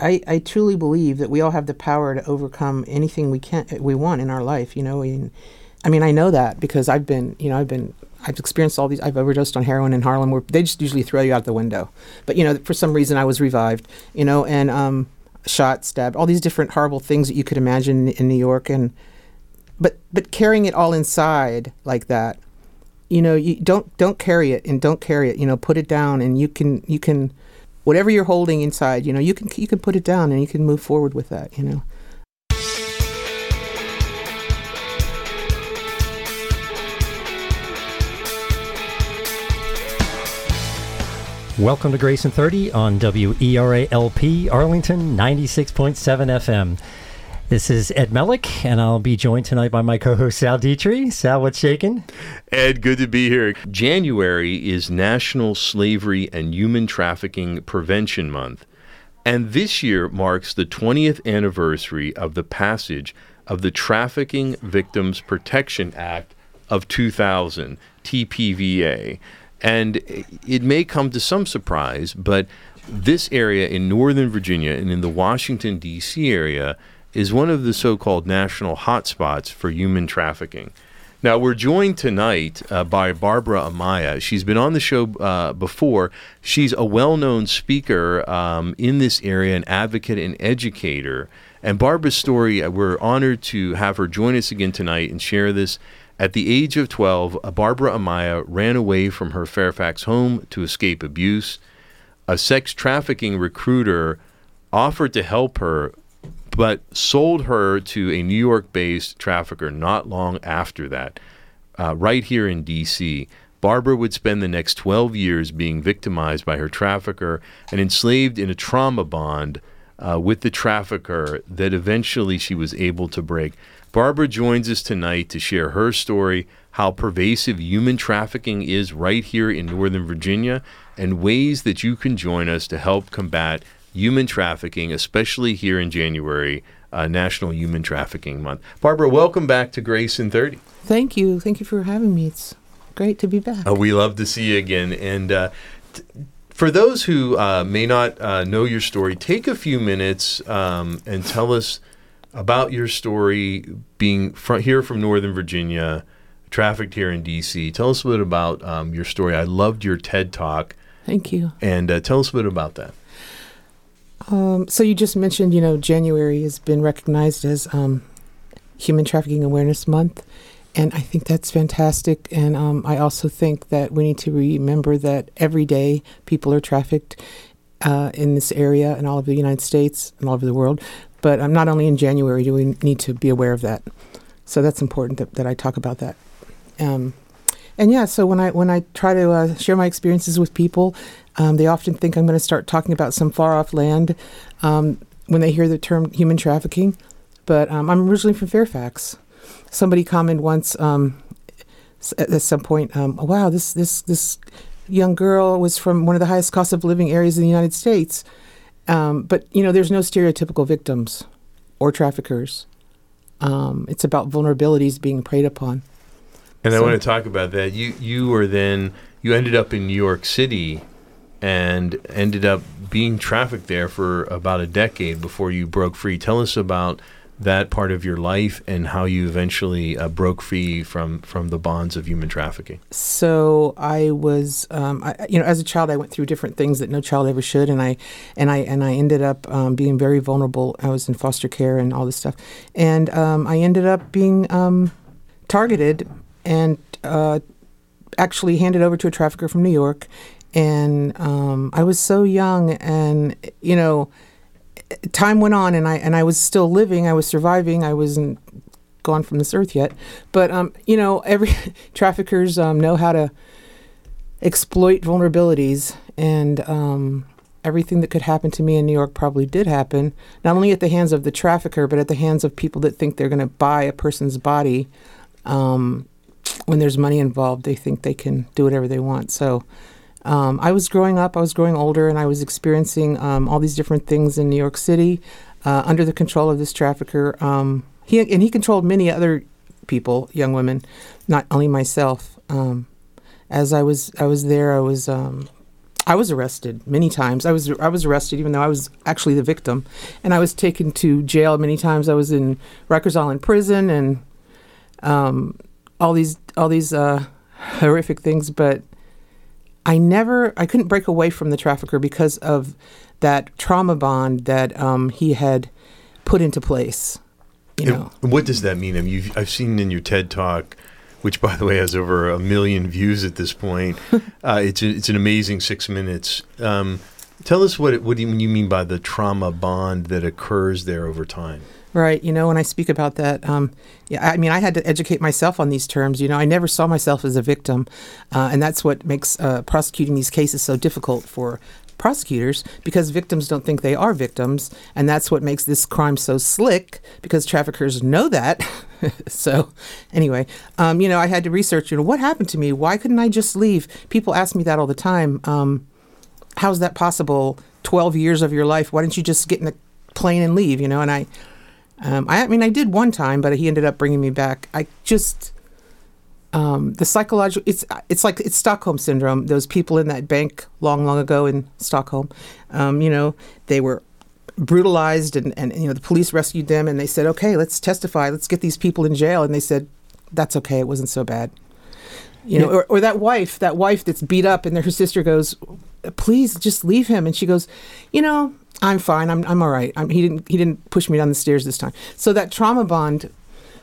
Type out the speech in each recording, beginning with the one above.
I, I truly believe that we all have the power to overcome anything we can we want in our life. You know, and I mean, I know that because I've been, you know, I've been, I've experienced all these. I've overdosed on heroin in Harlem, where they just usually throw you out the window. But you know, for some reason, I was revived. You know, and um, shot, stabbed, all these different horrible things that you could imagine in New York, and but but carrying it all inside like that, you know, you don't don't carry it and don't carry it. You know, put it down, and you can you can whatever you're holding inside, you know, you can you can put it down and you can move forward with that, you know. Welcome to Grace in 30 on WERA-LP Arlington 96.7 FM. This is Ed Melick, and I'll be joined tonight by my co-host Sal Dietrich. Sal, what's shaking? Ed, good to be here. January is National Slavery and Human Trafficking Prevention Month, and this year marks the 20th anniversary of the passage of the Trafficking Victims Protection Act of 2000, TPVA. And it may come to some surprise, but this area in Northern Virginia and in the Washington, D.C. area is one of the so called national hotspots for human trafficking. Now, we're joined tonight uh, by Barbara Amaya. She's been on the show uh, before. She's a well known speaker um, in this area, an advocate and educator. And Barbara's story, uh, we're honored to have her join us again tonight and share this. At the age of 12, uh, Barbara Amaya ran away from her Fairfax home to escape abuse. A sex trafficking recruiter offered to help her but sold her to a New York based trafficker not long after that, uh, right here in D.C. Barbara would spend the next 12 years being victimized by her trafficker and enslaved in a trauma bond uh, with the trafficker that eventually she was able to break. Barbara joins us tonight to share her story, how pervasive human trafficking is right here in Northern Virginia, and ways that you can join us to help combat human trafficking, especially here in January, uh, National Human Trafficking Month. Barbara, welcome back to Grace in 30. Thank you. Thank you for having me. It's great to be back. Uh, we love to see you again. And uh, t- for those who uh, may not uh, know your story, take a few minutes um, and tell us about your story being fr- here from Northern Virginia, trafficked here in D.C. Tell us a bit about um, your story. I loved your TED talk. Thank you. And uh, tell us a bit about that. Um, so you just mentioned, you know, January has been recognized as um, Human Trafficking Awareness Month, and I think that's fantastic. And um, I also think that we need to remember that every day people are trafficked uh, in this area and all of the United States and all over the world. But um, not only in January do we need to be aware of that. So that's important that, that I talk about that. Um, and yeah, so when I when I try to uh, share my experiences with people, um, they often think I'm going to start talking about some far off land um, when they hear the term human trafficking. But um, I'm originally from Fairfax. Somebody commented once um, at, some point, um, "Wow, this this this young girl was from one of the highest cost of living areas in the United States." Um, but you know, there's no stereotypical victims or traffickers. it's about vulnerabilities being preyed upon. And so, I want to talk about that. You you were then you ended up in New York City and ended up being trafficked there for about a decade before you broke free. Tell us about that part of your life and how you eventually uh, broke free from from the bonds of human trafficking. So I was, um, I, you know, as a child, I went through different things that no child ever should, and I and I and I ended up um, being very vulnerable. I was in foster care and all this stuff, and um, I ended up being um, targeted and uh, actually handed over to a trafficker from New York. And um, I was so young, and you know, time went on, and I and I was still living. I was surviving. I wasn't gone from this earth yet, but um, you know, every traffickers um, know how to exploit vulnerabilities, and um, everything that could happen to me in New York probably did happen, not only at the hands of the trafficker, but at the hands of people that think they're going to buy a person's body. Um, when there's money involved, they think they can do whatever they want. So um, I was growing up, I was growing older, and I was experiencing um, all these different things in New York City uh, under the control of this trafficker. Um, he and he controlled many other people, young women, not only myself. Um, as I was I was there, I was um, I was arrested many times. I was I was arrested even though I was actually the victim, and I was taken to jail many times. I was in Rikers Island prison and um, all these all these uh, horrific things. But I never I couldn't break away from the trafficker because of that trauma bond that um, he had put into place. You know, what does that mean? I mean, you've, I've seen in your TED talk, which by the way has over a million views at this point. uh, it's a, it's an amazing six minutes. Um, tell us what it, what do you, you mean by the trauma bond that occurs there over time. Right. You know, when I speak about that, um, yeah, I mean, I had to educate myself on these terms. You know, I never saw myself as a victim. Uh, and that's what makes uh, prosecuting these cases so difficult for prosecutors because victims don't think they are victims. And that's what makes this crime so slick because traffickers know that. so, anyway, um, you know, I had to research, you know, what happened to me? Why couldn't I just leave? People ask me that all the time. Um, how's that possible? 12 years of your life. Why didn't you just get in the plane and leave? You know, and I, um, I, I mean, I did one time, but he ended up bringing me back. I just um, the psychological. It's it's like it's Stockholm syndrome. Those people in that bank long, long ago in Stockholm, um, you know, they were brutalized, and, and you know the police rescued them, and they said, okay, let's testify, let's get these people in jail, and they said, that's okay, it wasn't so bad. You know, or, or that wife, that wife that's beat up, and her sister goes, please just leave him, and she goes, you know, I'm fine. I'm I'm all right. I'm, he didn't he didn't push me down the stairs this time. So that trauma bond,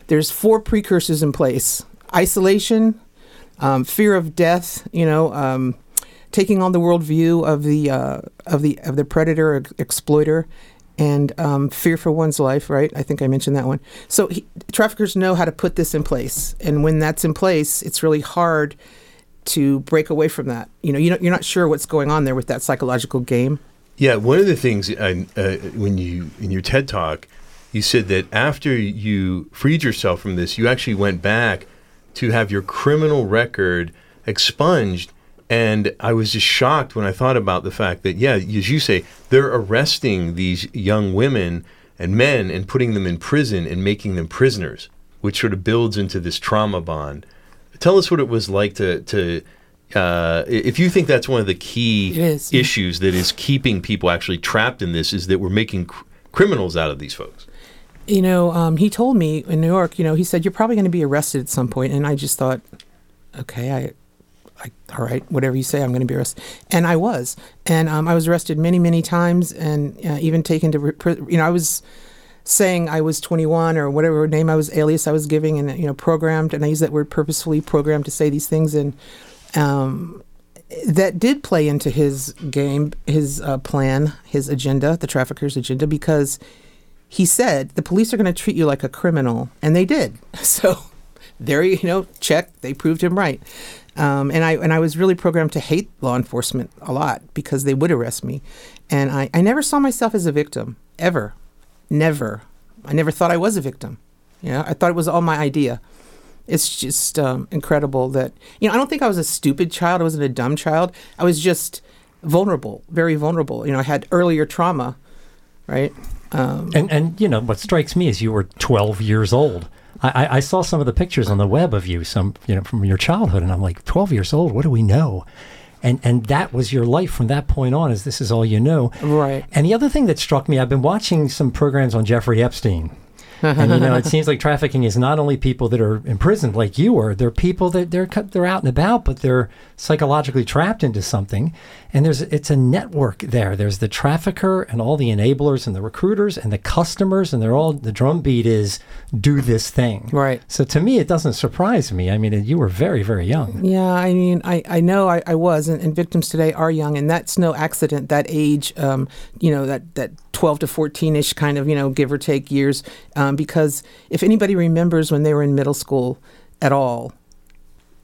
there's four precursors in place: isolation, um, fear of death. You know, um, taking on the worldview of the uh, of the of the predator or exploiter, and um, fear for one's life. Right? I think I mentioned that one. So he, traffickers know how to put this in place, and when that's in place, it's really hard to break away from that. You know, you you're not sure what's going on there with that psychological game. Yeah, one of the things I, uh, when you in your TED talk, you said that after you freed yourself from this, you actually went back to have your criminal record expunged. And I was just shocked when I thought about the fact that, yeah, as you say, they're arresting these young women and men and putting them in prison and making them prisoners, which sort of builds into this trauma bond. Tell us what it was like to to uh, if you think that's one of the key is, yeah. issues that is keeping people actually trapped in this, is that we're making cr- criminals out of these folks. You know, um, he told me in New York. You know, he said you're probably going to be arrested at some point, and I just thought, okay, I, I all right, whatever you say, I'm going to be arrested, and I was, and um, I was arrested many, many times, and uh, even taken to, pri- you know, I was saying I was 21 or whatever name I was alias I was giving, and you know, programmed, and I use that word purposefully, programmed to say these things, and um, that did play into his game, his uh, plan, his agenda, the trafficker's agenda, because he said the police are going to treat you like a criminal, and they did. So there, you know, check. They proved him right. Um, and I and I was really programmed to hate law enforcement a lot because they would arrest me, and I, I never saw myself as a victim ever, never. I never thought I was a victim. You know, I thought it was all my idea it's just um, incredible that you know i don't think i was a stupid child i wasn't a dumb child i was just vulnerable very vulnerable you know i had earlier trauma right um, And and you know what strikes me is you were 12 years old. I, I, I saw some of the pictures on the web of you, some you know from your childhood, and I'm like, 12 years old. What do we know? And and that was your life from that point on. Is this is all you know? Right. And the other thing that struck me, I've been watching some programs on Jeffrey Epstein. And you know, it seems like trafficking is not only people that are imprisoned like you were. They're people that they're they're out and about, but they're psychologically trapped into something. And there's it's a network there. There's the trafficker and all the enablers and the recruiters and the customers, and they're all the drumbeat is do this thing. Right. So to me, it doesn't surprise me. I mean, you were very very young. Yeah, I mean, I, I know I, I was, and, and victims today are young, and that's no accident. That age, um, you know, that, that 12 to 14 ish kind of, you know, give or take years. Um, because if anybody remembers when they were in middle school at all,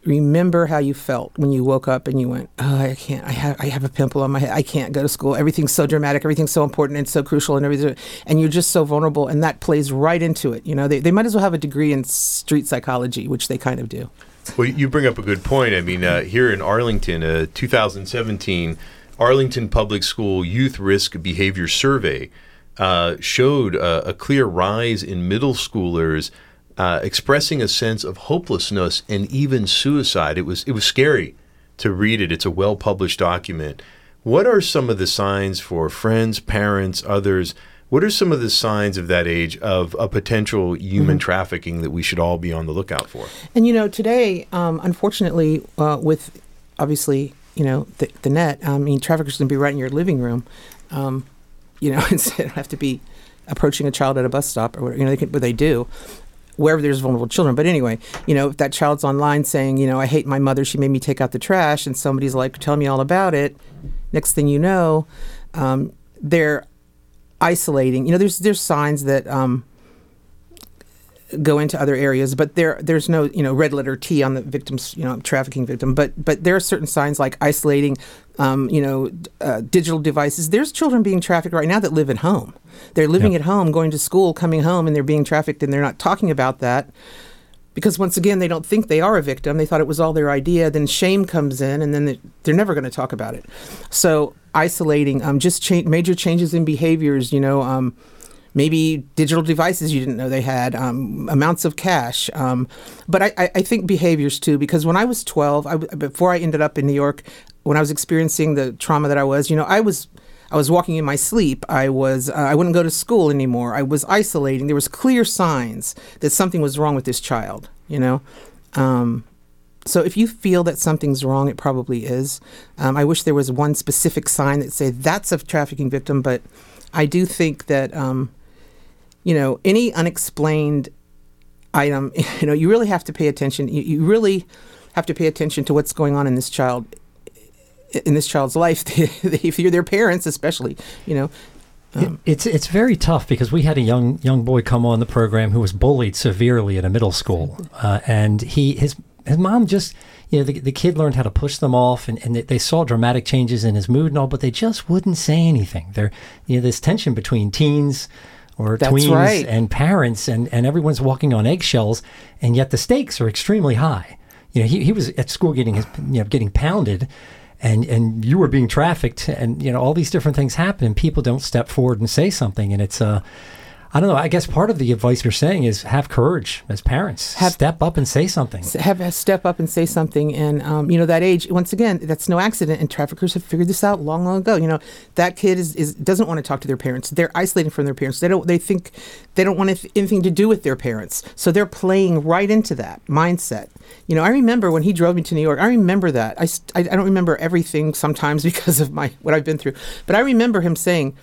remember how you felt when you woke up and you went, oh, I can't, I have, I have a pimple on my head. I can't go to school. Everything's so dramatic. Everything's so important and so crucial and everything. And you're just so vulnerable. And that plays right into it. You know, they, they might as well have a degree in street psychology, which they kind of do. Well, you bring up a good point. I mean, uh, here in Arlington, uh, 2017, Arlington Public School Youth Risk Behavior Survey uh, showed a clear rise in middle schoolers uh, expressing a sense of hopelessness and even suicide. It was it was scary to read it. It's a well published document What are some of the signs for friends, parents, others? What are some of the signs of that age of a potential human Mm-hmm. trafficking that we should all be on the lookout for? And you know, today, um, unfortunately, uh, with obviously, you know, the, the net, I mean, traffickers can be right in your living room. Um, you know, instead of have to be approaching a child at a bus stop or whatever, you know, they can, but they do wherever there's vulnerable children. But anyway, you know, if that child's online saying, you know, I hate my mother, she made me take out the trash, and somebody's like, tell me all about it. Next thing you know, um, they're isolating. You know, there's there's signs that um, go into other areas, but there there's no you know red letter T on the victim's you know trafficking victim. But but there are certain signs like isolating, um, you know, uh, digital devices. There's children being trafficked right now that live at home. They're living Yeah. at home, going to school, coming home, and they're being trafficked, and they're not talking about that. Because once again, they don't think they are a victim. They thought it was all their idea. Then shame comes in, and then they- they're never going to talk about it. So isolating, um, just cha- major changes in behaviors. You know, um, maybe digital devices you didn't know they had, um, amounts of cash. Um, but I, I, think behaviors too, because when I was 12, I before I ended up in New York, when I was experiencing the trauma that I was, you know, I was. I was walking in my sleep. I was. Uh, I wouldn't go to school anymore. I was isolating. There was clear signs that something was wrong with this child. You know, um, so if you feel that something's wrong, it probably is. Um, I wish there was one specific sign that say that's a trafficking victim, but I do think that um, you know any unexplained item, you know, you really have to pay attention. You, you really have to pay attention to what's going on in this child in this child's life. if you're their parents, especially, you know. It- it's it's very tough because we had a young young boy come on the program who was bullied severely at a middle school, uh, and he his his mom just you know the, the kid learned how to push them off, and, and they, they saw dramatic changes in his mood and all, but they just wouldn't say anything. There you know this tension between teens or That's tweens right. and parents, and and everyone's walking on eggshells, and yet the stakes are extremely high. You know he, he was at school getting his you know getting pounded and and you were being trafficked and you know all these different things happen and people don't step forward and say something and it's uh I don't know. I guess part of the advice you're saying is have courage as parents. Have- step up and say something. have step up and say something. And um, you know that age. Once again, that's no accident. And traffickers have figured this out long, long ago. You know that kid is, is doesn't want to talk to their parents. They're isolating from their parents. They don't. They think they don't want anything to do with their parents. So they're playing right into that mindset. You know, I remember when he drove me to New York. I remember that. I, I, I don't remember everything sometimes because of my what I've been through, but I remember him saying.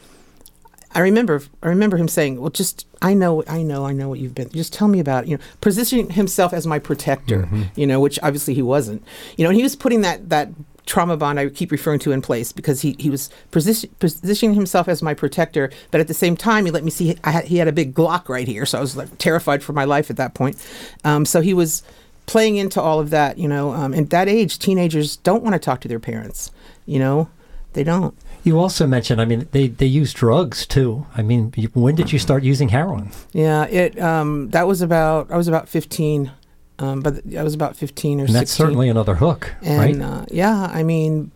I remember I remember him saying, "Well, just I know I know I know what you've been. Just tell me about it." You know, positioning himself as my protector. You know, which obviously he wasn't. You know, and he was putting that that trauma bond I keep referring to in place because he he was position, positioning himself as my protector, but at the same time he let me see I had, he had a big Glock right here, so I was like terrified for my life at that point. Um, so he was playing into all of that. You know, um, at that age, teenagers don't want to talk to their parents. You know, they don't. You also mentioned, I mean, they, they use drugs too. I mean, you, when did you start using heroin? Yeah, it um that was about I was about 15 um but I was about 15 or And 16. that's certainly another hook, and right? uh, yeah, I mean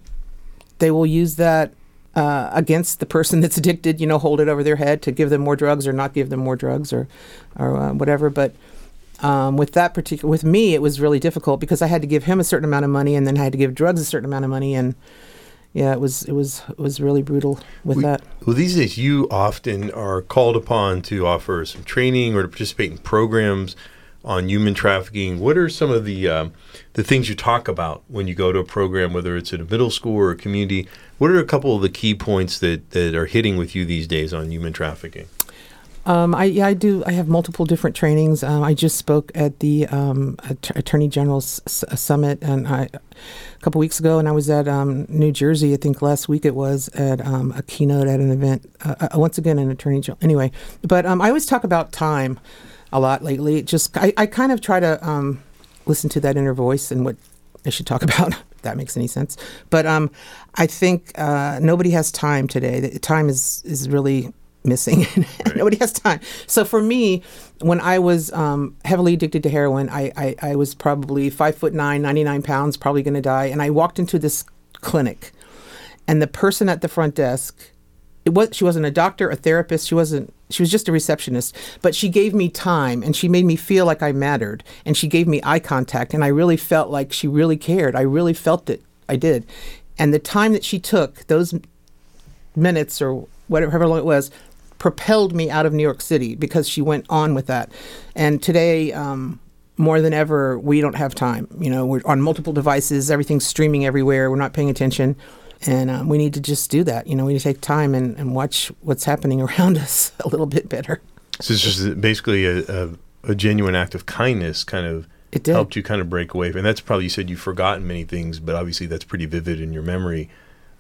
they will use that uh, against the person that's addicted, you know, hold it over their head to give them more drugs or not give them more drugs or or uh, whatever, but um, with that particular, with me, it was really difficult because I had to give him a certain amount of money, and then I had to give drugs a certain amount of money, and yeah, it was it was it was really brutal with We- that. Well, these days you often are called upon to offer some training or to participate in programs on human trafficking. What are some of the um, the things you talk about when you go to a program, whether it's at a middle school or a community? What are a couple of the key points that, that are hitting with you these days on human trafficking? Um, I yeah I do I have multiple different trainings. Um, I just spoke at the um, Att- Attorney General's s- s- summit and I, a couple weeks ago, and I was at um, New Jersey. I think last week it was at um, a keynote at an event. Uh, uh, once again, an Attorney General. Anyway, but um, I always talk about time a lot lately. Just I, I kind of try to listen to that inner voice and what I should talk about. That makes any sense. But I think uh, nobody has time today. Time is is really missing. Nobody has time. So for me, when I was um, heavily addicted to heroin, I, I, I was probably five foot nine, 99 pounds, probably going to die. And I walked into this clinic, and the person at the front desk, it was she wasn't a doctor, a therapist. She wasn't. She was just a receptionist. But she gave me time, and she made me feel like I mattered. And she gave me eye contact, and I really felt like she really cared. I really felt it. I did. and the time that she took, those minutes or whatever however long it was, propelled me out of New York City because she went on with that. And today, um, more than ever, we don't have time. You know, we're on multiple devices, everything's streaming everywhere, we're not paying attention. And um, we need to just do that. You know, we need to take time and, and watch what's happening around us a little bit better. So it's just basically a, a, a genuine act of kindness kind of It did. helped you kind of break away. And that's probably, you said you've forgotten many things, but obviously that's pretty vivid in your memory.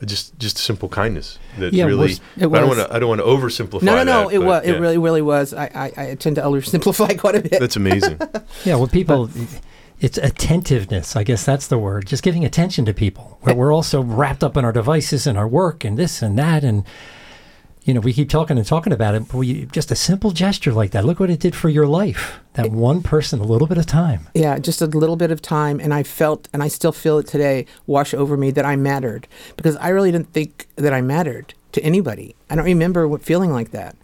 Uh, Just just simple kindness that Yeah, really. was- It I don't want to. I don't want to oversimplify. No, no, no. that, It was. yeah, It really, really was. I, I, I tend to oversimplify quite a bit. That's amazing. Yeah, well, people, it's attentiveness. I guess that's the word. Just giving attention to people. Where we're also wrapped up in our devices and our work and this and that, and you know, we keep talking and talking about it. But we, just a simple gesture like that. Look what it did for your life. That one person, a little bit of time. Yeah, just a little bit of time, and I felt, and I still feel it today, wash over me that I mattered because I really didn't think that I mattered to anybody. I don't remember what feeling like that.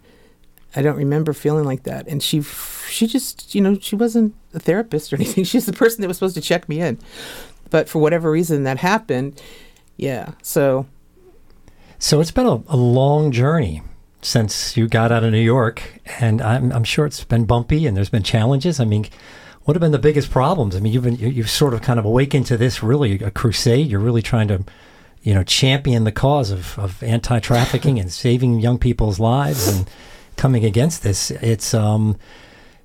I don't remember feeling like that. And she, she just, you know, she wasn't a therapist or anything. She's the person that was supposed to check me in, but for whatever reason that happened. Yeah, so So it's been a, a long journey since you got out of New York, and I'm, I'm sure it's been bumpy and there's been challenges. I mean, what have been the biggest problems? I mean, you've been you- you've sort of kind of awakened to this really a crusade. You're really trying to, you know, champion the cause of, of anti-trafficking and saving young people's lives and coming against this. It's um,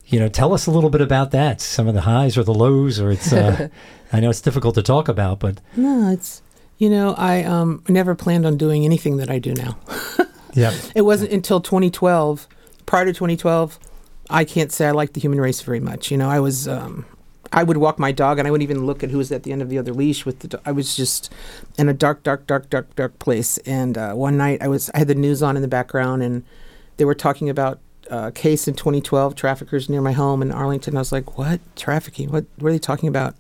you know, tell us a little bit about that. Some of the highs or the lows, or it's. Uh, I know it's difficult to talk about, but no, it's, you know, I um, never planned on doing anything that I do now. yeah, It wasn't until 2012. Prior to 2012, I can't say I liked the human race very much. You know, I was, um, I would walk my dog and I wouldn't even look at who was at the end of the other leash with the. Do- I was just in a dark, dark, dark, dark, dark place. And uh, one night, I was, I had the news on in the background, and they were talking about a case in 2012, traffickers near my home in Arlington. I was like, what trafficking? What, what are they talking about?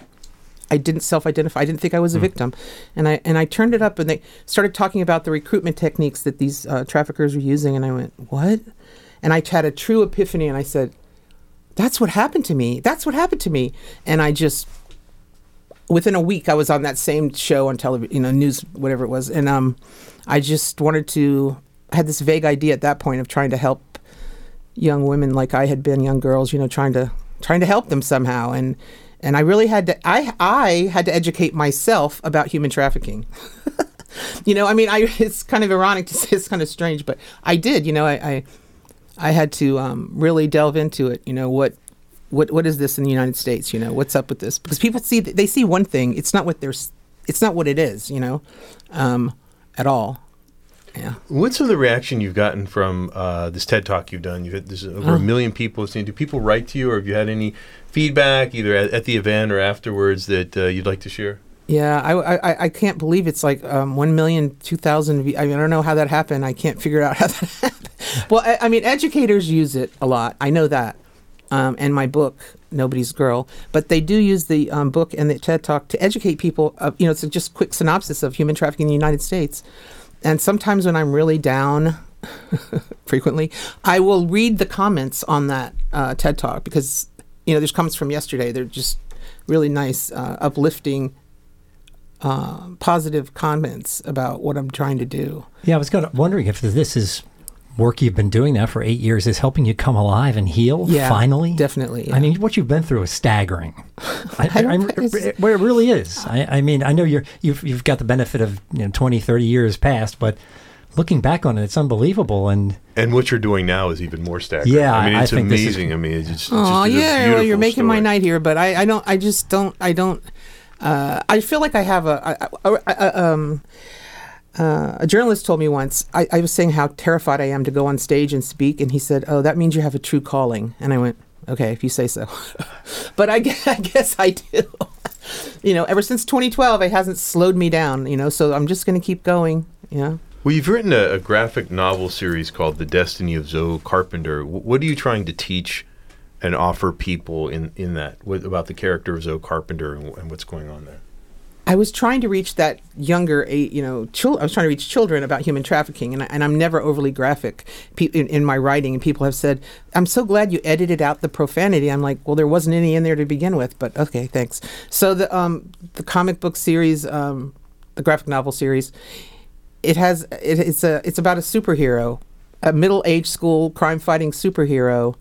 I didn't self-identify. I didn't think I was a victim, and I and I turned it up, and they started talking about the recruitment techniques that these uh, traffickers were using, and I went, "What?" And I had a true epiphany, and I said, "That's what happened to me. That's what happened to me." And I just, within a week, I was on that same show on television, you know, news, whatever it was, and um, I just wanted to. I had this vague idea at that point of trying to help young women like I had been, young girls, you know, trying to trying to help them somehow, and and I really had to I I had to educate myself about human trafficking. you know, I mean, I it's kind of ironic to say it's kind of strange, but I did. You know, I I, I had to um, really delve into it. You know what. What what is this in the United States? You know what's up with this? Because people see they see one thing. It's not what there's. It's not what it is. You know, um, at all. Yeah. What's some of the reaction you've gotten from uh, this TED Talk you've done? You've had there's over Oh. a million people listening. Do people write to you, or have you had any feedback either at, at the event or afterwards that uh, you'd like to share? Yeah, I, I, I can't believe it's like um, 1 million, 2,000. v- I, mean, I don't know how that happened. I can't figure out how that happened. well, I, I mean, educators use it a lot. I know that. Um, and my book, Nobody's Girl. But they do use the um, book and the TED Talk to educate people. Of, you know, it's a just quick synopsis of human trafficking in the United States. And sometimes when I'm really down, frequently, I will read the comments on that uh, TED Talk because, you know, there's comments from yesterday. They're just really nice, uh, uplifting uh, positive comments about what I'm trying to do. Yeah, I was gonna, wondering if this is work you've been doing now for eight years is helping you come alive and heal Yeah, finally. definitely, I mean, what you've been through is staggering. I, I I- it's- it, well, it really is. I, I mean, I know you're you've you've got the benefit of you know 20, 30 years past, but looking back on it, it's unbelievable. And And what you're doing now is even more staggering. Yeah, I mean, I it's think this is- amazing. I mean, it's just, it's Oh just yeah, well, you're beautiful making my night here, but I, I don't, I just don't, I don't. Uh, I feel like I have a, a, a, a um. Uh, a journalist told me once, I, I was saying how terrified I am to go on stage and speak, and he said, Oh, that means you have a true calling. And I went, Okay, if you say so. but I guess, I guess I do. you know, ever since 2012, it hasn't slowed me down, you know, so I'm just going to keep going, you know. Well, you've written a, a graphic novel series called The Destiny of Zoe Carpenter. W- what are you trying to teach and offer people in, in that about the character of Zoe Carpenter and, and what's going on there? I was trying to reach that younger, you know, chil- I was trying to reach children about human trafficking, and, I, and I'm never overly graphic pe- in, in my writing. And people have said, "I'm so glad you edited out the profanity." I'm like, "Well, there wasn't any in there to begin with, but okay, thanks." So the um, the comic book series um, the graphic novel series. It has it, it's a it's about a superhero, a middle aged school crime fighting superhero,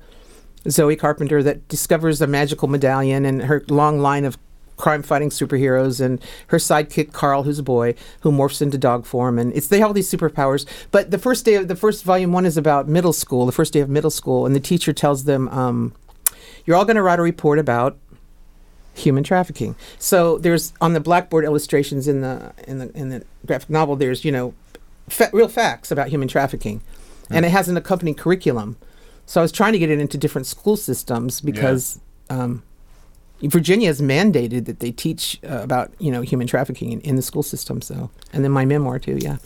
Zoe Carpenter, that discovers a magical medallion and her long line of crime fighting superheroes and her sidekick Carl, who's a boy, who morphs into dog form, and it's they have all these superpowers. But the first day of the first volume one is about middle school, the first day of middle school, and the teacher tells them, um, "You're all going to write a report about." human trafficking. So there's on the blackboard illustrations in the in the in the graphic novel. There's you know fa- real facts about human trafficking, and it has an accompanying curriculum. So I was trying to get it into different school systems because um, Virginia has mandated that they teach uh, about you know human trafficking in, in the school system. So and then my memoir too. Yeah.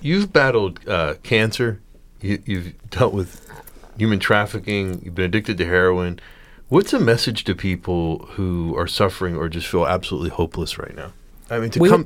You've battled uh, cancer. You, you've dealt with human trafficking. You've been addicted to heroin. What's a message to people who are suffering or just feel absolutely hopeless right now? I mean, to We- come